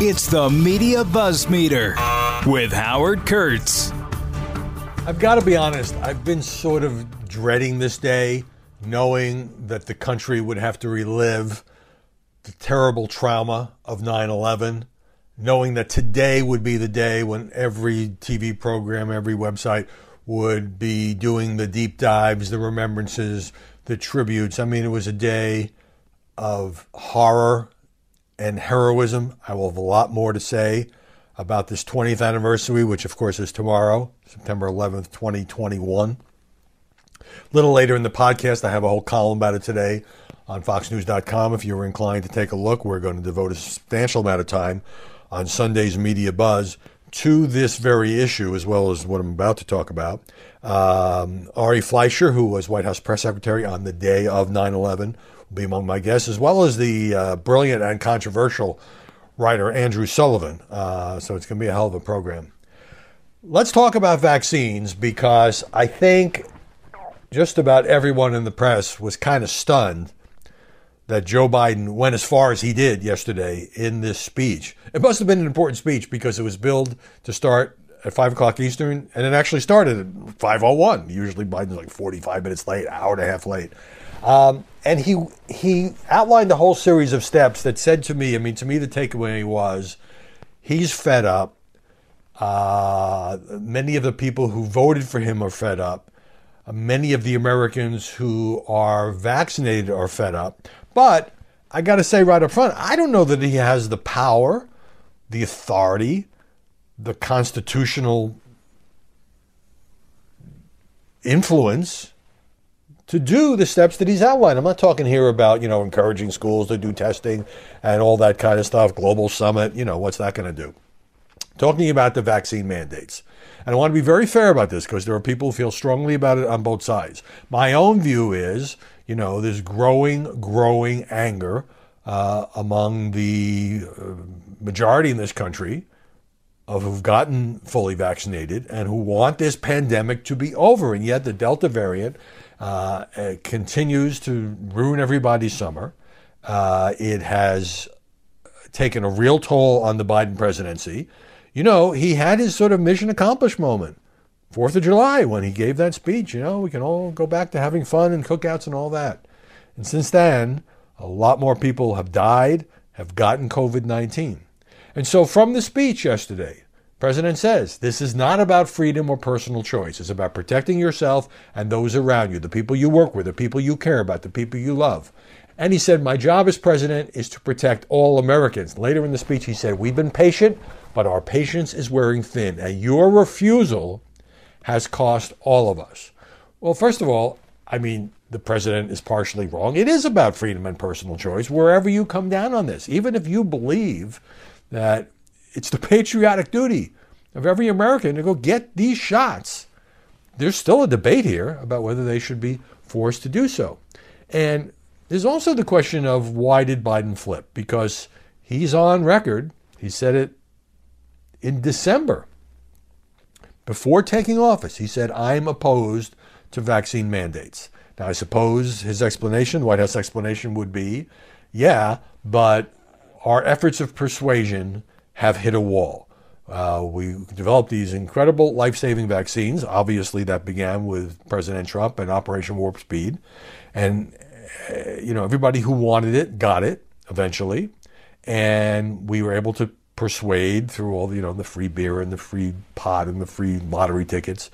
It's the Media Buzz Meter with Howard Kurtz. I've got to be honest, I've been sort of dreading this day, knowing that the country would have to relive the terrible trauma of 9 11, knowing that today would be the day when every TV program, every website would be doing the deep dives, the remembrances, the tributes. I mean, it was a day of horror and heroism. I will have a lot more to say about this 20th anniversary, which of course is tomorrow, September 11th, 2021. A little later in the podcast, I have a whole column about it today on foxnews.com. If you're inclined to take a look, we're going to devote a substantial amount of time on Sunday's Media Buzz to this very issue, as well as what I'm about to talk about. Um, Ari Fleischer, who was White House press secretary on the day of 9 11, will be among my guests, as well as the uh, brilliant and controversial writer Andrew Sullivan. Uh, so it's going to be a hell of a program. Let's talk about vaccines because I think just about everyone in the press was kind of stunned that Joe Biden went as far as he did yesterday in this speech. It must have been an important speech because it was billed to start at five o'clock Eastern, and it actually started at five oh one. Usually Biden's like forty five minutes late, hour and a half late. Um, and he he outlined a whole series of steps that said to me, I mean, to me, the takeaway was he's fed up. Uh, many of the people who voted for him are fed up. Uh, many of the Americans who are vaccinated are fed up. But I got to say right up front, I don't know that he has the power, the authority, the constitutional influence to do the steps that he's outlined. I'm not talking here about, you know, encouraging schools to do testing and all that kind of stuff, global summit, you know, what's that going to do? Talking about the vaccine mandates. And I want to be very fair about this because there are people who feel strongly about it on both sides. My own view is you know, there's growing, growing anger uh, among the uh, majority in this country of who've gotten fully vaccinated and who want this pandemic to be over. And yet the Delta variant uh, uh continues to ruin everybody's summer. Uh, it has taken a real toll on the Biden presidency. You know, he had his sort of mission accomplished moment. Fourth of July when he gave that speech. You know, we can all go back to having fun and cookouts and all that. And since then, a lot more people have died, have gotten COVID 19. And so from the speech yesterday, President says this is not about freedom or personal choice. It's about protecting yourself and those around you, the people you work with, the people you care about, the people you love. And he said, My job as president is to protect all Americans. Later in the speech, he said, We've been patient, but our patience is wearing thin. And your refusal has cost all of us? Well, first of all, I mean, the president is partially wrong. It is about freedom and personal choice, wherever you come down on this. Even if you believe that it's the patriotic duty of every American to go get these shots, there's still a debate here about whether they should be forced to do so. And there's also the question of why did Biden flip? Because he's on record, he said it in December before taking office, he said, I'm opposed to vaccine mandates. Now, I suppose his explanation, White House explanation would be, yeah, but our efforts of persuasion have hit a wall. Uh, we developed these incredible life saving vaccines. Obviously, that began with President Trump and Operation Warp Speed. And, uh, you know, everybody who wanted it got it eventually. And we were able to persuade through all the, you know, the free beer and the free pot and the free lottery tickets.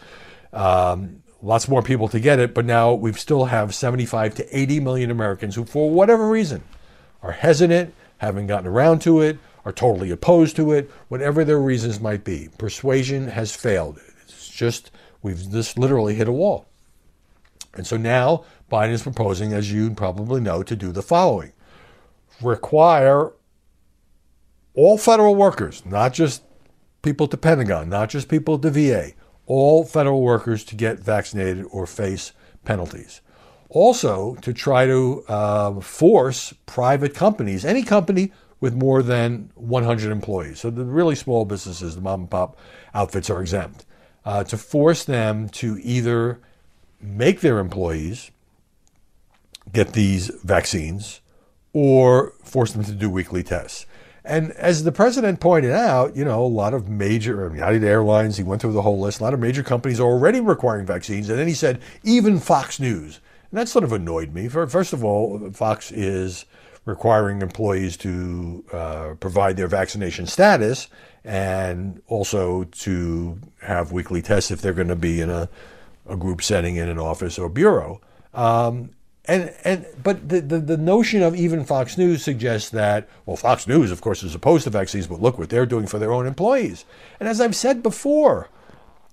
Um, lots more people to get it, but now we still have 75 to 80 million Americans who, for whatever reason, are hesitant, haven't gotten around to it, are totally opposed to it, whatever their reasons might be. Persuasion has failed. It's just, we've just literally hit a wall. And so now Biden is proposing, as you probably know, to do the following require all federal workers, not just people at the Pentagon, not just people at the VA, all federal workers to get vaccinated or face penalties. Also, to try to uh, force private companies, any company with more than 100 employees, so the really small businesses, the mom and pop outfits are exempt, uh, to force them to either make their employees get these vaccines or force them to do weekly tests. And as the president pointed out, you know, a lot of major, United Airlines, he went through the whole list, a lot of major companies are already requiring vaccines. And then he said, even Fox News. And that sort of annoyed me. First of all, Fox is requiring employees to uh, provide their vaccination status and also to have weekly tests if they're going to be in a, a group setting in an office or bureau. Um, and and but the, the, the notion of even Fox News suggests that well Fox News of course is opposed to vaccines but look what they're doing for their own employees and as I've said before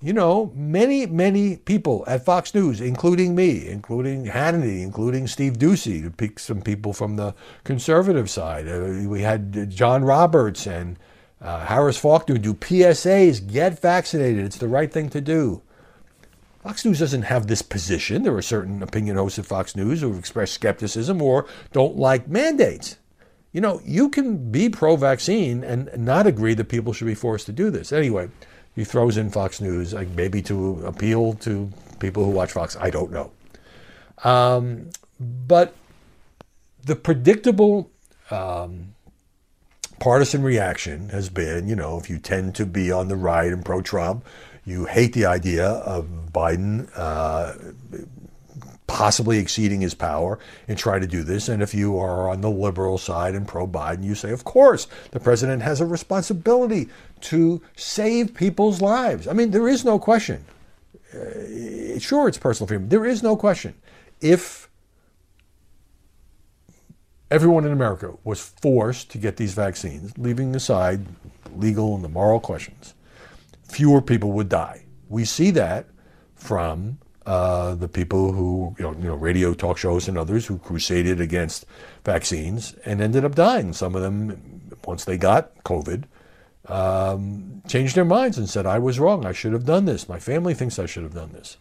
you know many many people at Fox News including me including Hannity including Steve Doocy to pick some people from the conservative side uh, we had John Roberts and uh, Harris Faulkner do PSAs get vaccinated it's the right thing to do Fox News doesn't have this position. There are certain opinion hosts at Fox News who express skepticism or don't like mandates. You know, you can be pro vaccine and not agree that people should be forced to do this. Anyway, he throws in Fox News, like maybe to appeal to people who watch Fox. I don't know. Um, but the predictable um, partisan reaction has been, you know, if you tend to be on the right and pro Trump, you hate the idea of Biden uh, possibly exceeding his power and try to do this. And if you are on the liberal side and pro Biden, you say, of course, the president has a responsibility to save people's lives. I mean, there is no question. Uh, sure, it's personal freedom. There is no question. If everyone in America was forced to get these vaccines, leaving aside legal and the moral questions, fewer people would die. We see that from uh, the people who, you know, you know, radio talk shows and others who crusaded against vaccines and ended up dying. Some of them, once they got COVID, um, changed their minds and said, I was wrong. I should have done this. My family thinks I should have done this.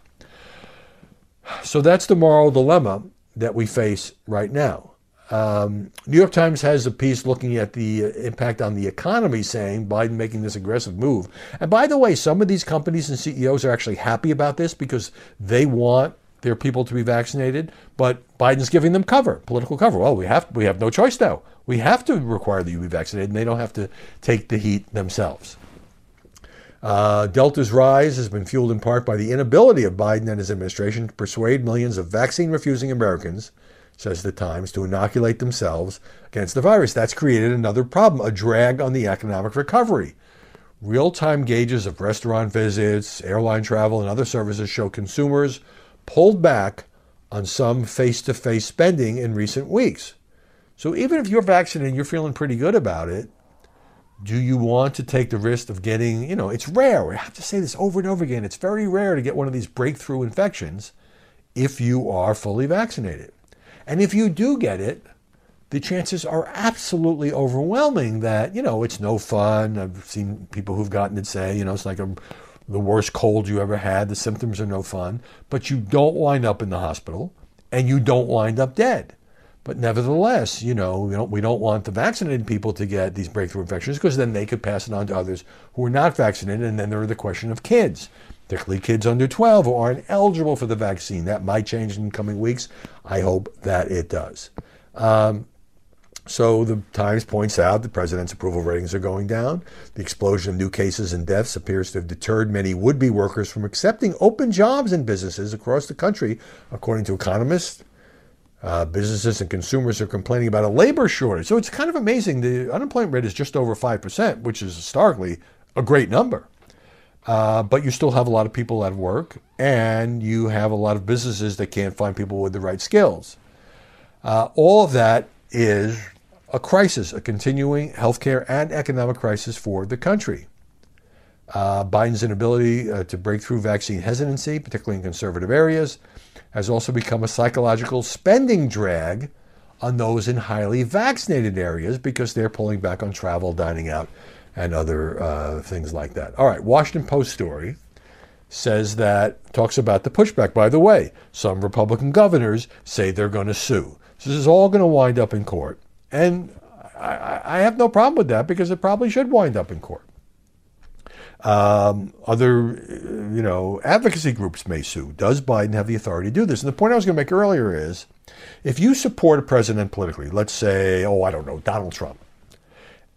So that's the moral dilemma that we face right now. Um, New York Times has a piece looking at the uh, impact on the economy, saying Biden making this aggressive move. And by the way, some of these companies and CEOs are actually happy about this because they want their people to be vaccinated, but Biden's giving them cover, political cover. Well, we have we have no choice now. We have to require that you be vaccinated, and they don't have to take the heat themselves. Uh, Delta's rise has been fueled in part by the inability of Biden and his administration to persuade millions of vaccine refusing Americans says the Times, to inoculate themselves against the virus. That's created another problem, a drag on the economic recovery. Real time gauges of restaurant visits, airline travel, and other services show consumers pulled back on some face to face spending in recent weeks. So even if you're vaccinated and you're feeling pretty good about it, do you want to take the risk of getting, you know, it's rare. We have to say this over and over again. It's very rare to get one of these breakthrough infections if you are fully vaccinated. And if you do get it, the chances are absolutely overwhelming that, you know, it's no fun. I've seen people who've gotten it say, you know, it's like a, the worst cold you ever had. The symptoms are no fun, but you don't wind up in the hospital and you don't wind up dead. But nevertheless, you know, we don't, we don't want the vaccinated people to get these breakthrough infections because then they could pass it on to others who are not vaccinated. And then there are the question of kids particularly kids under 12 who aren't eligible for the vaccine. That might change in coming weeks. I hope that it does. Um, so the Times points out the president's approval ratings are going down. The explosion of new cases and deaths appears to have deterred many would-be workers from accepting open jobs in businesses across the country, according to economists. Uh, businesses and consumers are complaining about a labor shortage. So it's kind of amazing. The unemployment rate is just over 5%, which is historically a great number. Uh, but you still have a lot of people of work, and you have a lot of businesses that can't find people with the right skills. Uh, all of that is a crisis, a continuing healthcare and economic crisis for the country. Uh, Biden's inability uh, to break through vaccine hesitancy, particularly in conservative areas, has also become a psychological spending drag on those in highly vaccinated areas because they're pulling back on travel, dining out, and other uh, things like that. All right, Washington Post story says that, talks about the pushback. By the way, some Republican governors say they're going to sue. So this is all going to wind up in court. And I, I, have no problem with that because it probably should wind up in court. Um, other, you know, advocacy groups may sue. Does Biden have the authority to do this? And the point I was going to make earlier is if you support a president politically, let's say, oh, I don't know, Donald Trump,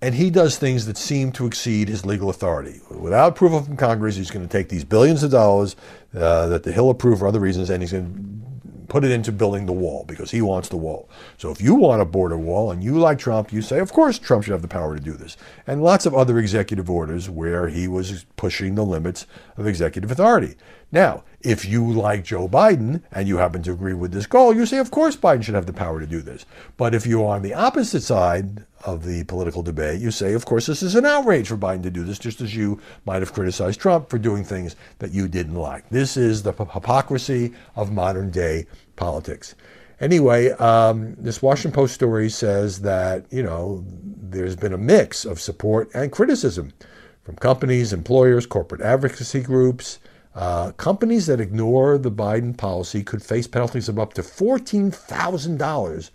and he does things that seem to exceed his legal authority. Without approval from Congress, he's going to take these billions of dollars uh, that he'll approve for other reasons, and he's going to put it into building the wall because he wants the wall. So if you want a border wall and you like Trump, you say, of course, Trump should have the power to do this. And lots of other executive orders where he was pushing the limits of executive authority. Now, if you like Joe Biden and you happen to agree with this goal, you say, of course, Biden should have the power to do this. But if you're on the opposite side of the political debate, you say, of course, this is an outrage for Biden to do this, just as you might have criticized Trump for doing things that you didn't like. This is the hypocrisy of modern day politics. Anyway, um, this Washington Post story says that, you know, there's been a mix of support and criticism from companies, employers, corporate advocacy groups. Uh, companies that ignore the Biden policy could face penalties of up to $14,000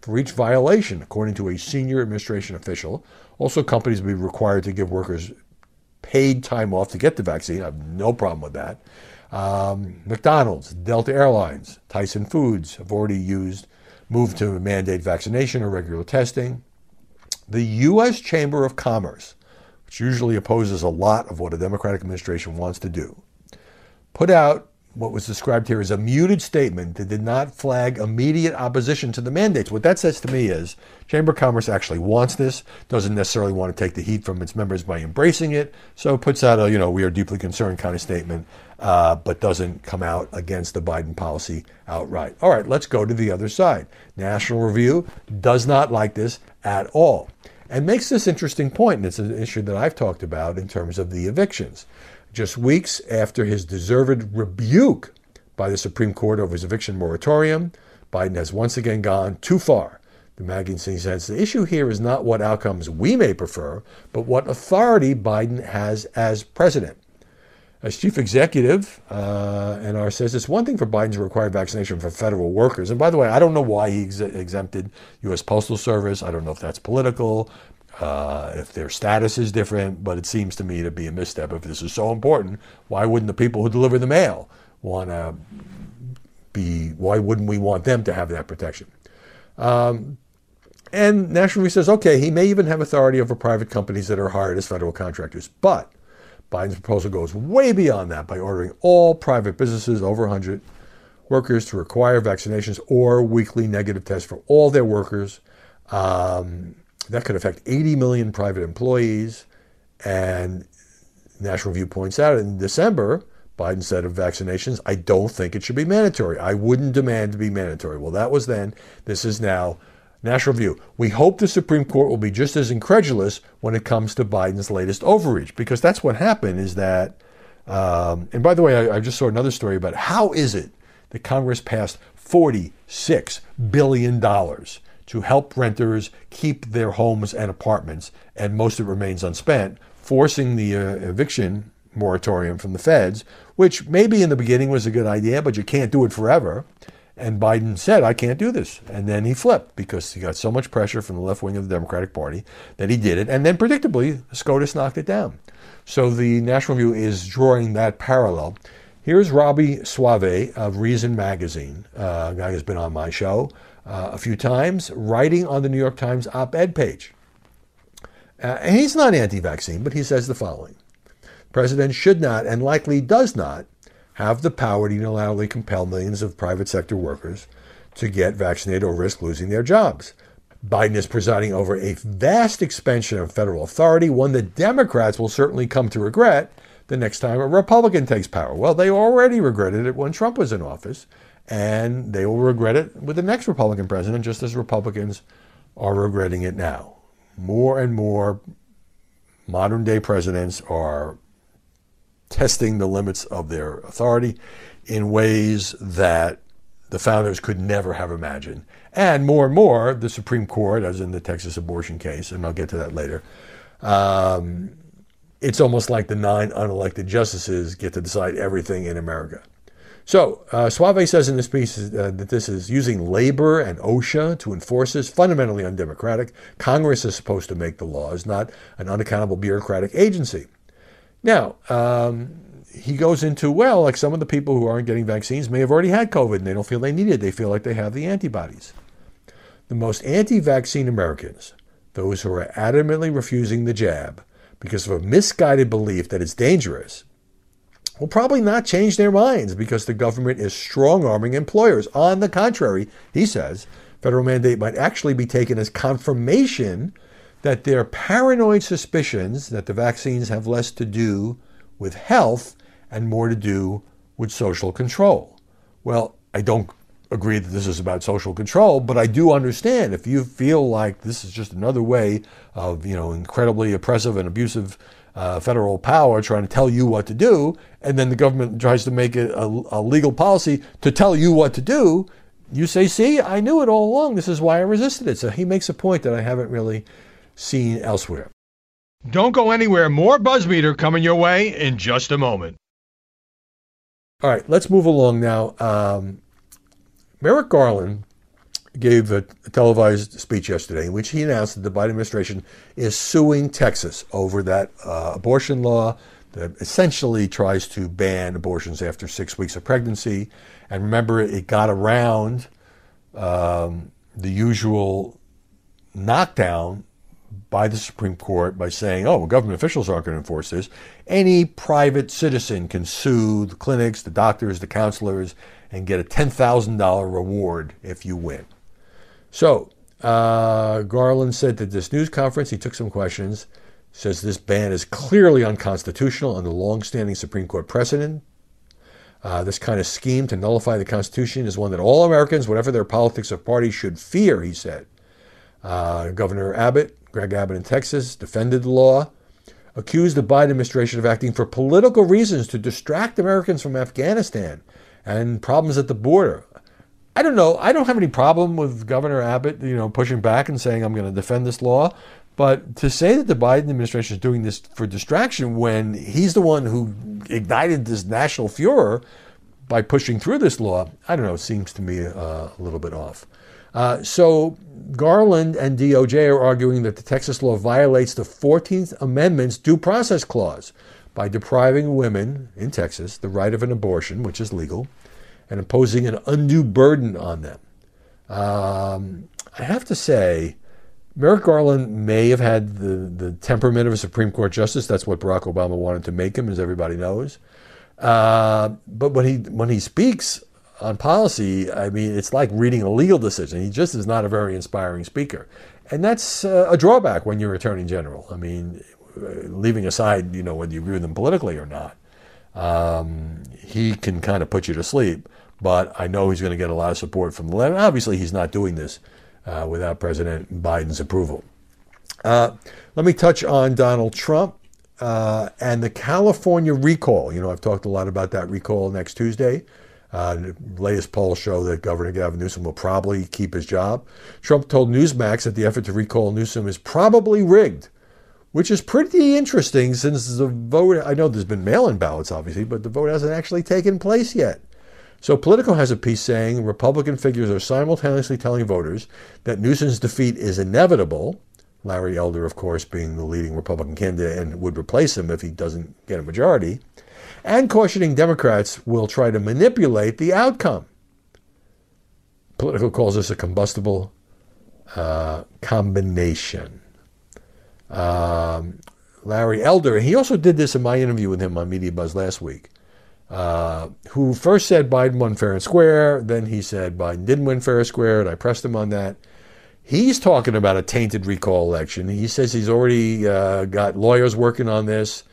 for each violation, according to a senior administration official. Also, companies will be required to give workers paid time off to get the vaccine. I have no problem with that. Um, McDonald's, Delta Airlines, Tyson Foods have already used moved to mandate vaccination or regular testing. The U.S. Chamber of Commerce, which usually opposes a lot of what a Democratic administration wants to do, put out what was described here as a muted statement that did not flag immediate opposition to the mandates. What that says to me is Chamber of Commerce actually wants this, doesn't necessarily want to take the heat from its members by embracing it, so it puts out a, you know, we are deeply concerned kind of statement, uh, but doesn't come out against the Biden policy outright. All right, let's go to the other side. National Review does not like this at all and makes this interesting point, and it's an issue that I've talked about in terms of the evictions. Just weeks after his deserved rebuke by the Supreme Court over his eviction moratorium, Biden has once again gone too far. The magazine says the issue here is not what outcomes we may prefer, but what authority Biden has as president. As chief executive, uh, NR says it's one thing for Biden to require vaccination for federal workers. And by the way, I don't know why he ex- exempted U.S. Postal Service. I don't know if that's political uh, if their status is different, but it seems to me to be a misstep. If this is so important, why wouldn't the people who deliver the mail want to be, why wouldn't we want them to have that protection? Um, and National Review says, okay, he may even have authority over private companies that are hired as federal contractors. But Biden's proposal goes way beyond that by ordering all private businesses over 100 workers to require vaccinations or weekly negative tests for all their workers. Um, that could affect 80 million private employees. And National Review points out in December, Biden said of vaccinations, I don't think it should be mandatory. I wouldn't demand to be mandatory. Well, that was then. This is now. National Review. We hope the Supreme Court will be just as incredulous when it comes to Biden's latest overreach, because that's what happened is that, um, and by the way, I, I just saw another story about how is it that Congress passed $46 billion to help renters keep their homes and apartments, and most of it remains unspent, forcing the uh, eviction moratorium from the feds, which maybe in the beginning was a good idea, but you can't do it forever. And Biden said, I can't do this. And then he flipped because he got so much pressure from the left wing of the Democratic Party that he did it. And then predictably, SCOTUS knocked it down. So the National Review is drawing that parallel. Here's Robby Soave of Reason Magazine, uh, a guy who's been on my show uh, a few times, writing on the New York Times op ed page. Uh, and he's not anti vaccine, but he says the following the President should not, and likely does not, have the power to unilaterally compel millions of private sector workers to get vaccinated or risk losing their jobs. Biden is presiding over a vast expansion of federal authority, one that Democrats will certainly come to regret the next time a Republican takes power. Well, they already regretted it when Trump was in office and they will regret it with the next Republican president, just as Republicans are regretting it now. More and more modern day presidents are testing the limits of their authority in ways that the founders could never have imagined. And more and more, the Supreme Court, as in the Texas abortion case, and I'll get to that later, um, it's almost like the nine unelected justices get to decide everything in America. So, uh, Soave says in this piece uh, that this is using labor and OSHA to enforce this, fundamentally undemocratic. Congress is supposed to make the laws, not an unaccountable bureaucratic agency. Now, um, he goes into, well, like some of the people who aren't getting vaccines may have already had COVID and they don't feel they need it. They feel like they have the antibodies. The most anti vaccine Americans, those who are adamantly refusing the jab because of a misguided belief that it's dangerous will probably not change their minds because the government is strong arming employers. On the contrary, he says, federal mandate might actually be taken as confirmation that their paranoid suspicions that the vaccines have less to do with health and more to do with social control. Well, I don't agree that this is about social control, but I do understand if you feel like this is just another way of, you know, incredibly oppressive and abusive uh, federal power trying to tell you what to do, and then the government tries to make it a, a legal policy to tell you what to do, you say, see, I knew it all along. This is why I resisted it. So he makes a point that I haven't really seen elsewhere. Don't go anywhere. More Buzzmeter coming your way in just a moment. All right, let's move along now. Um, Merrick Garland gave a, televised speech yesterday in which he announced that the Biden administration is suing Texas over that uh, abortion law that essentially tries to ban abortions after six weeks of pregnancy. And remember, it got around um, the usual knockdown by the Supreme Court by saying, oh, well, government officials aren't going to enforce this. Any private citizen can sue the clinics, the doctors, the counselors, and get a $10,000 reward if you win. So, uh, Garland said at this news conference, he took some questions, says this ban is clearly unconstitutional under long-standing Supreme Court precedent. Uh, this kind of scheme to nullify the Constitution is one that all Americans, whatever their politics or party, should fear, he said. Uh, Governor Abbott Greg Abbott in Texas defended the law, accused the Biden administration of acting for political reasons to distract Americans from Afghanistan and problems at the border. I don't know. I don't have any problem with Governor Abbott, you know, pushing back and saying I'm going to defend this law. But to say that the Biden administration is doing this for distraction when he's the one who ignited this national furor by pushing through this law, I don't know, seems to me uh, a little bit off. Uh, so Garland and DOJ are arguing that the Texas law violates the 14th Amendment's due process clause by depriving women in Texas the right of an abortion, which is legal, and imposing an undue burden on them. Um, I have to say, Merrick Garland may have had the, the temperament of a Supreme Court justice. That's what Barack Obama wanted to make him, as everybody knows. Uh, but when he when he speaks, on policy, I mean, it's like reading a legal decision. He just is not a very inspiring speaker. And that's uh, a drawback when you're Attorney General. I mean, leaving aside, you know, whether you agree with him politically or not, um, he can kind of put you to sleep. But I know he's going to get a lot of support from the left. Obviously, he's not doing this uh, without President Biden's approval. Uh, let me touch on Donald Trump uh, and the California recall. You know, I've talked a lot about that recall next Tuesday. Uh, latest polls show that Governor Gavin Newsom will probably keep his job. Trump told Newsmax that the effort to recall Newsom is probably rigged, which is pretty interesting since the vote. I know there's been mail in ballots, obviously, but the vote hasn't actually taken place yet. So Politico has a piece saying Republican figures are simultaneously telling voters that Newsom's defeat is inevitable. Larry Elder, of course, being the leading Republican candidate and would replace him if he doesn't get a majority and cautioning Democrats will try to manipulate the outcome. Politico calls this a combustible uh, combination. Um, Larry Elder, and he also did this in my interview with him on Media Buzz last week, uh, who first said Biden won fair and square, then he said Biden didn't win fair and square, and I pressed him on that. He's talking about a tainted recall election. He says he's already uh, got lawyers working on this.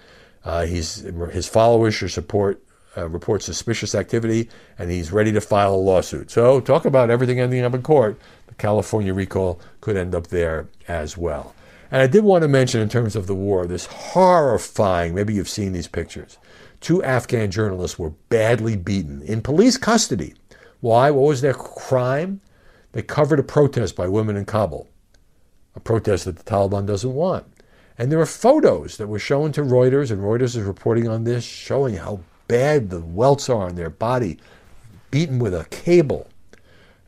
Uh, he's his followers should support uh, report suspicious activity, and he's ready to file a lawsuit. So, talk about everything ending up in court. The California recall could end up there as well. And I did want to mention, in terms of the war, this horrifying. Maybe you've seen these pictures. Two Afghan journalists were badly beaten in police custody. Why? What was their crime? They covered a protest by women in Kabul, a protest that the Taliban doesn't want. And there are photos that were shown to Reuters, and Reuters is reporting on this, showing how bad the welts are on their body, beaten with a cable.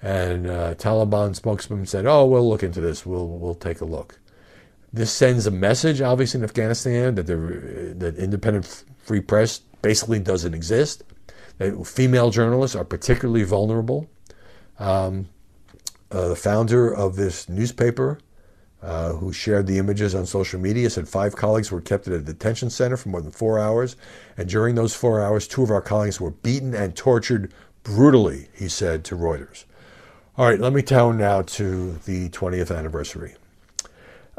And uh, Taliban spokesman said, "Oh, we'll look into this. We'll we'll take a look." This sends a message, obviously, in Afghanistan that the that independent free press basically doesn't exist. That female journalists are particularly vulnerable. Um, uh, the founder of this newspaper uh, who shared the images on social media, said five colleagues were kept at a detention center for more than four hours. And during those four hours, two of our colleagues were beaten and tortured brutally, he said to Reuters. All right, let me turn now to the 20th anniversary.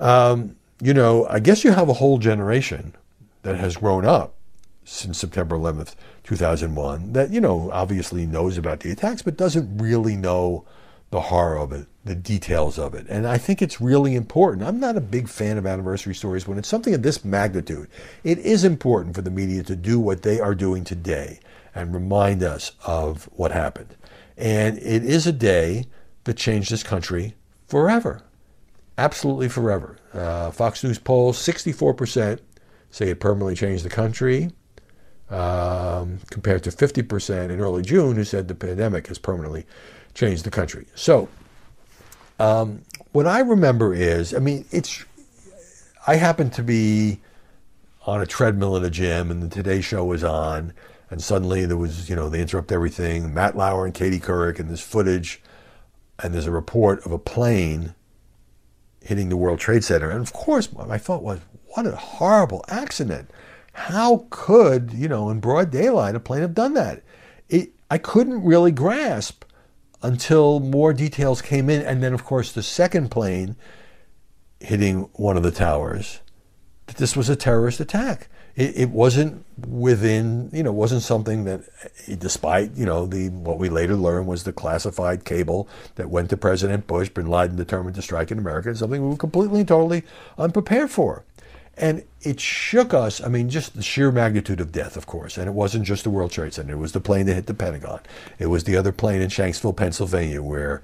Um, you know, I guess you have a whole generation that has grown up since September 11th, 2001, that, you know, obviously knows about the attacks, but doesn't really know the horror of it, the details of it. And I think it's really important. I'm not a big fan of anniversary stories when it's something of this magnitude. It is important for the media to do what they are doing today and remind us of what happened. And it is a day that changed this country forever. Absolutely forever. Uh, Fox News poll 64% say it permanently changed the country, um, compared to 50% in early June who said the pandemic has permanently changed the country. So, um, what I remember is, I mean, it's, I happened to be on a treadmill in a gym and the Today Show was on, and suddenly there was, you know, they interrupt everything. Matt Lauer and Katie Couric, and this footage, and there's a report of a plane hitting the World Trade Center. And of course, my thought was, what a horrible accident. How could, you know, in broad daylight, a plane have done that? It, I couldn't really grasp until more details came in. And then, of course, the second plane hitting one of the towers, that this was a terrorist attack. It, it wasn't within, you know, wasn't something that, eh, despite, you know, the what we later learned was the classified cable that went to President Bush, Bin Laden determined to strike in America, something we were completely and totally unprepared for. And it shook us. I mean, just the sheer magnitude of death, of course. And it wasn't just the World Trade Center. It was the plane that hit the Pentagon. It was the other plane in Shanksville, Pennsylvania, where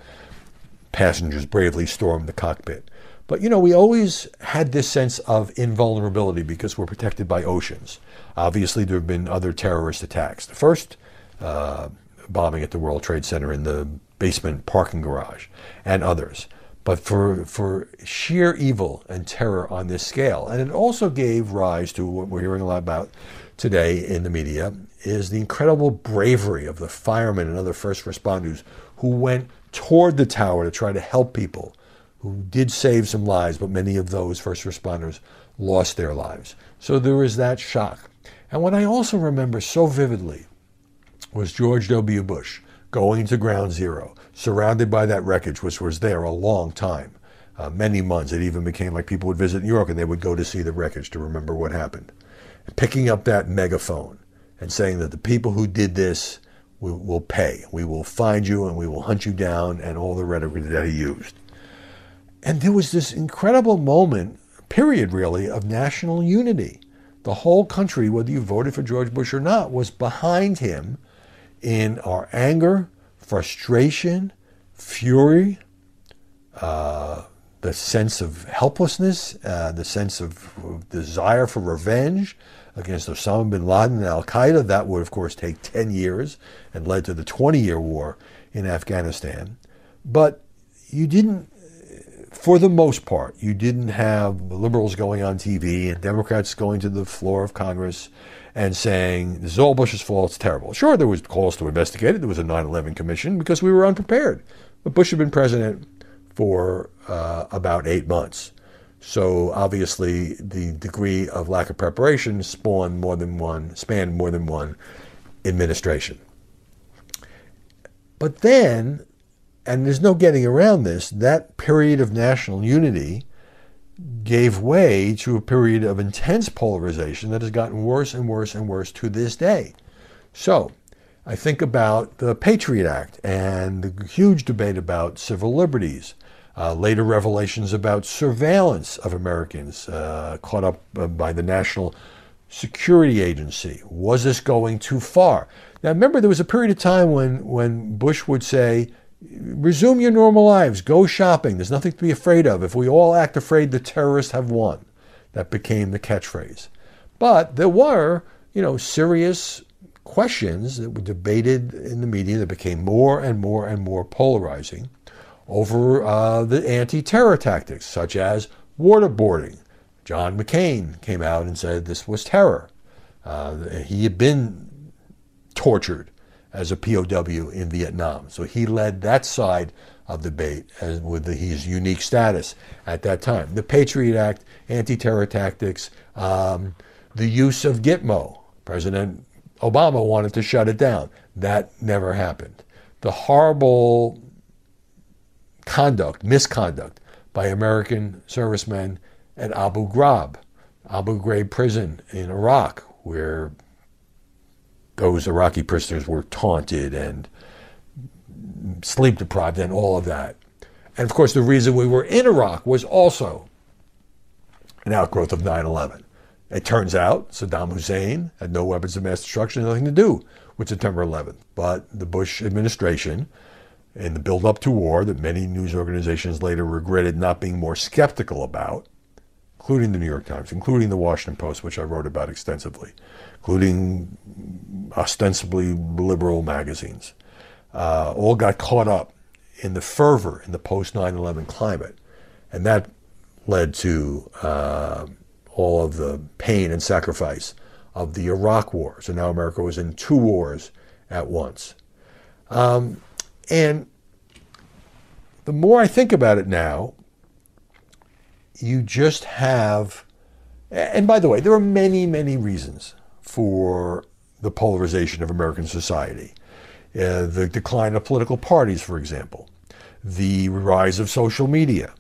passengers bravely stormed the cockpit. But you know, we always had this sense of invulnerability because we're protected by oceans. Obviously, there have been other terrorist attacks. The first uh, bombing at the World Trade Center in the basement parking garage, and others but for, for sheer evil and terror on this scale. And it also gave rise to what we're hearing a lot about today in the media is the incredible bravery of the firemen and other first responders who went toward the tower to try to help people who did save some lives, but many of those first responders lost their lives. So there was that shock. And what I also remember so vividly was George W. Bush going to ground zero surrounded by that wreckage, which was there a long time, uh, many months. It even became like people would visit New York and they would go to see the wreckage to remember what happened. And picking up that megaphone and saying that the people who did this will, will pay. We will find you and we will hunt you down, and all the rhetoric that he used. And there was this incredible moment, period really, of national unity. The whole country, whether you voted for George Bush or not, was behind him in our anger, frustration, fury, uh, the sense of helplessness, uh, the sense of, desire for revenge against Osama bin Laden and Al Qaeda. That would, of course, take 10 years and led to the 20 year war in Afghanistan. But you didn't, for the most part, you didn't have liberals going on TV and Democrats going to the floor of Congress and saying this is all Bush's fault. It's terrible. Sure, there was calls to investigate it. There was a 9/11 commission because we were unprepared. But Bush had been president for uh, about eight months, so obviously the degree of lack of preparation spawned more than one spanned more than one administration. But then, and there's no getting around this, that period of national unity gave way to a period of intense polarization that has gotten worse and worse and worse to this day. So, I think about the Patriot Act and the huge debate about civil liberties, uh, later revelations about surveillance of Americans uh, caught up uh, by the National Security Agency. Was this going too far? Now, remember, there was a period of time when, when Bush would say, resume your normal lives, go shopping. There's nothing to be afraid of. If we all act afraid, the terrorists have won. That became the catchphrase. But there were, you know, serious questions that were debated in the media that became more and more and more polarizing over uh, the anti-terror tactics, such as waterboarding. John McCain came out and said this was terror. Uh, he had been tortured as a POW in Vietnam. So he led that side of the debate as with the, his unique status at that time. The Patriot Act, anti-terror tactics, um, the use of Gitmo. President Obama wanted to shut it down. That never happened. The horrible conduct, misconduct by American servicemen at Abu Ghraib, Abu Ghraib prison in Iraq, where those Iraqi prisoners were taunted and sleep deprived and all of that. And of course, the reason we were in Iraq was also an outgrowth of 9 11. It turns out Saddam Hussein had no weapons of mass destruction, nothing to do with September 11th. But the Bush administration, in the build up to war that many news organizations later regretted not being more skeptical about, including the New York Times, including the Washington Post, which I wrote about extensively, including ostensibly liberal magazines, uh, all got caught up in the fervor in the post 9 11 climate. And that led to uh, all of the pain and sacrifice of the Iraq War. So now America was in two wars at once. Um, and the more I think about it now, you just have, and by the way, there are many, many reasons for the polarization of American society. Uh, the decline of political parties, for example, the rise of social media,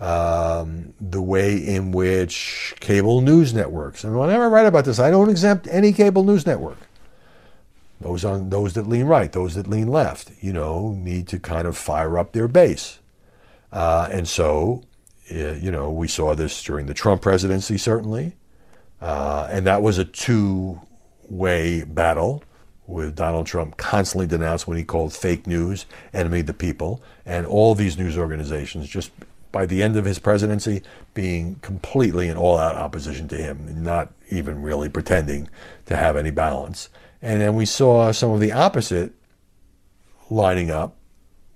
um, the way in which cable news networks, and whenever I write about this, I don't exempt any cable news network. Those on those that lean right, those that lean left, you know, need to kind of fire up their base, uh, and so you know, we saw this during the Trump presidency, certainly. Uh, and that was a two way battle with Donald Trump constantly denounced when he called fake news enemy of the people. And all these news organizations, just by the end of his presidency, being completely in all out opposition to him, not even really pretending to have any balance. And then we saw some of the opposite lining up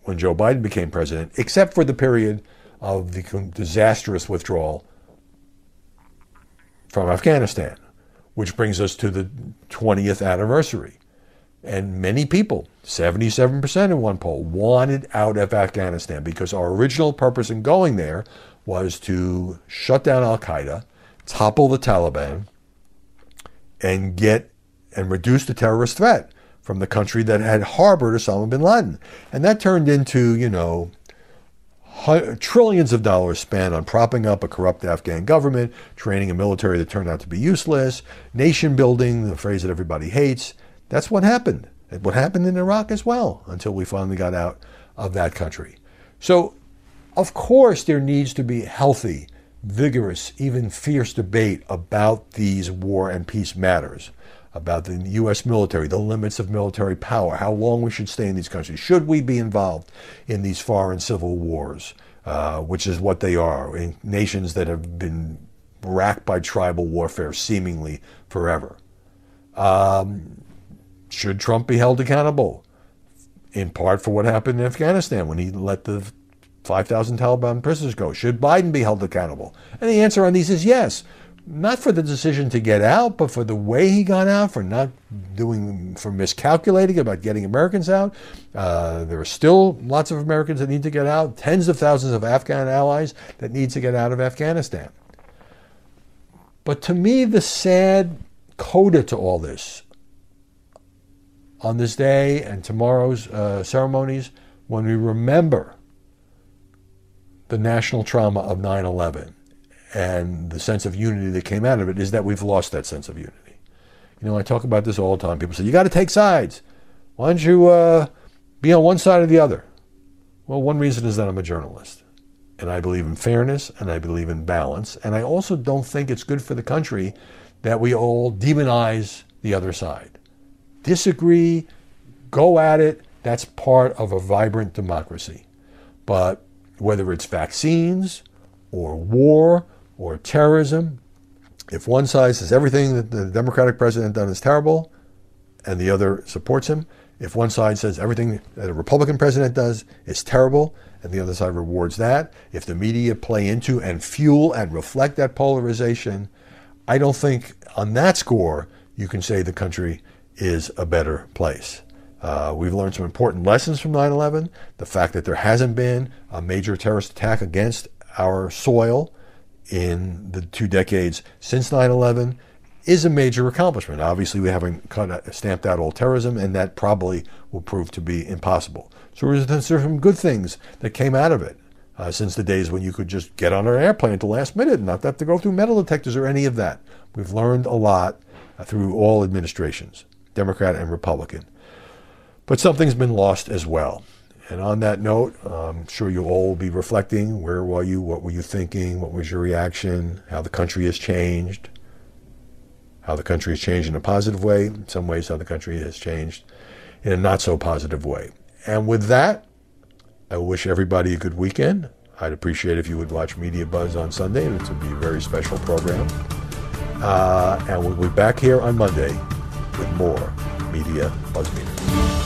when Joe Biden became president, except for the period of the disastrous withdrawal from Afghanistan, which brings us to the 20th anniversary. And many people, 77% in one poll, wanted out of Afghanistan because our original purpose in going there was to shut down Al Qaeda, topple the Taliban, and get and reduce the terrorist threat from the country that had harbored Osama bin Laden. And that turned into, you know, trillions of dollars spent on propping up a corrupt Afghan government, training a military that turned out to be useless, nation building, the phrase that everybody hates. That's what happened. What happened in Iraq as well until we finally got out of that country. So, of course, there needs to be healthy, vigorous, even fierce debate about these war and peace matters about the U.S. military, the limits of military power, how long we should stay in these countries. Should we be involved in these foreign civil wars, uh, which is what they are, in nations that have been racked by tribal warfare seemingly forever? Um, should Trump be held accountable? In part for what happened in Afghanistan when he let the 5,000 Taliban prisoners go. Should Biden be held accountable? And the answer on these is yes not for the decision to get out, but for the way he got out, for not doing, for miscalculating about getting Americans out. Uh, there are still lots of Americans that need to get out, tens of thousands of Afghan allies that need to get out of Afghanistan. But to me, the sad coda to all this on this day and tomorrow's uh, ceremonies, when we remember the national trauma of 9 11 and the sense of unity that came out of it is that we've lost that sense of unity. You know, I talk about this all the time. People say, you got to take sides. Why don't you uh, be on one side or the other? Well, one reason is that I'm a journalist. And I believe in fairness and I believe in balance. And I also don't think it's good for the country that we all demonize the other side. Disagree, go at it. That's part of a vibrant democracy. But whether it's vaccines or war or terrorism, if one side says everything that the Democratic president done is terrible and the other supports him, if one side says everything that a Republican president does is terrible and the other side rewards that, if the media play into and fuel and reflect that polarization, I don't think on that score you can say the country is a better place. Uh, we've learned some important lessons from 9 11. The fact that there hasn't been a major terrorist attack against our soil in the two decades since 9 11 is a major accomplishment. Obviously, we haven't cut, stamped out all terrorism, and that probably will prove to be impossible. So there's some good things that came out of it uh, since the days when you could just get on an airplane at the last minute and not have to go through metal detectors or any of that. We've learned a lot uh, through all administrations, Democrat and Republican. But something's been lost as well. And on that note, I'm sure you all will be reflecting where were you, what were you thinking, what was your reaction, how the country has changed, how the country has changed in a positive way, in some ways, how the country has changed in a not so positive way. And with that, I wish everybody a good weekend. I'd appreciate if you would watch Media Buzz on Sunday, and it would be a very special program. Uh, and we'll be back here on Monday with more Media Buzz Meter.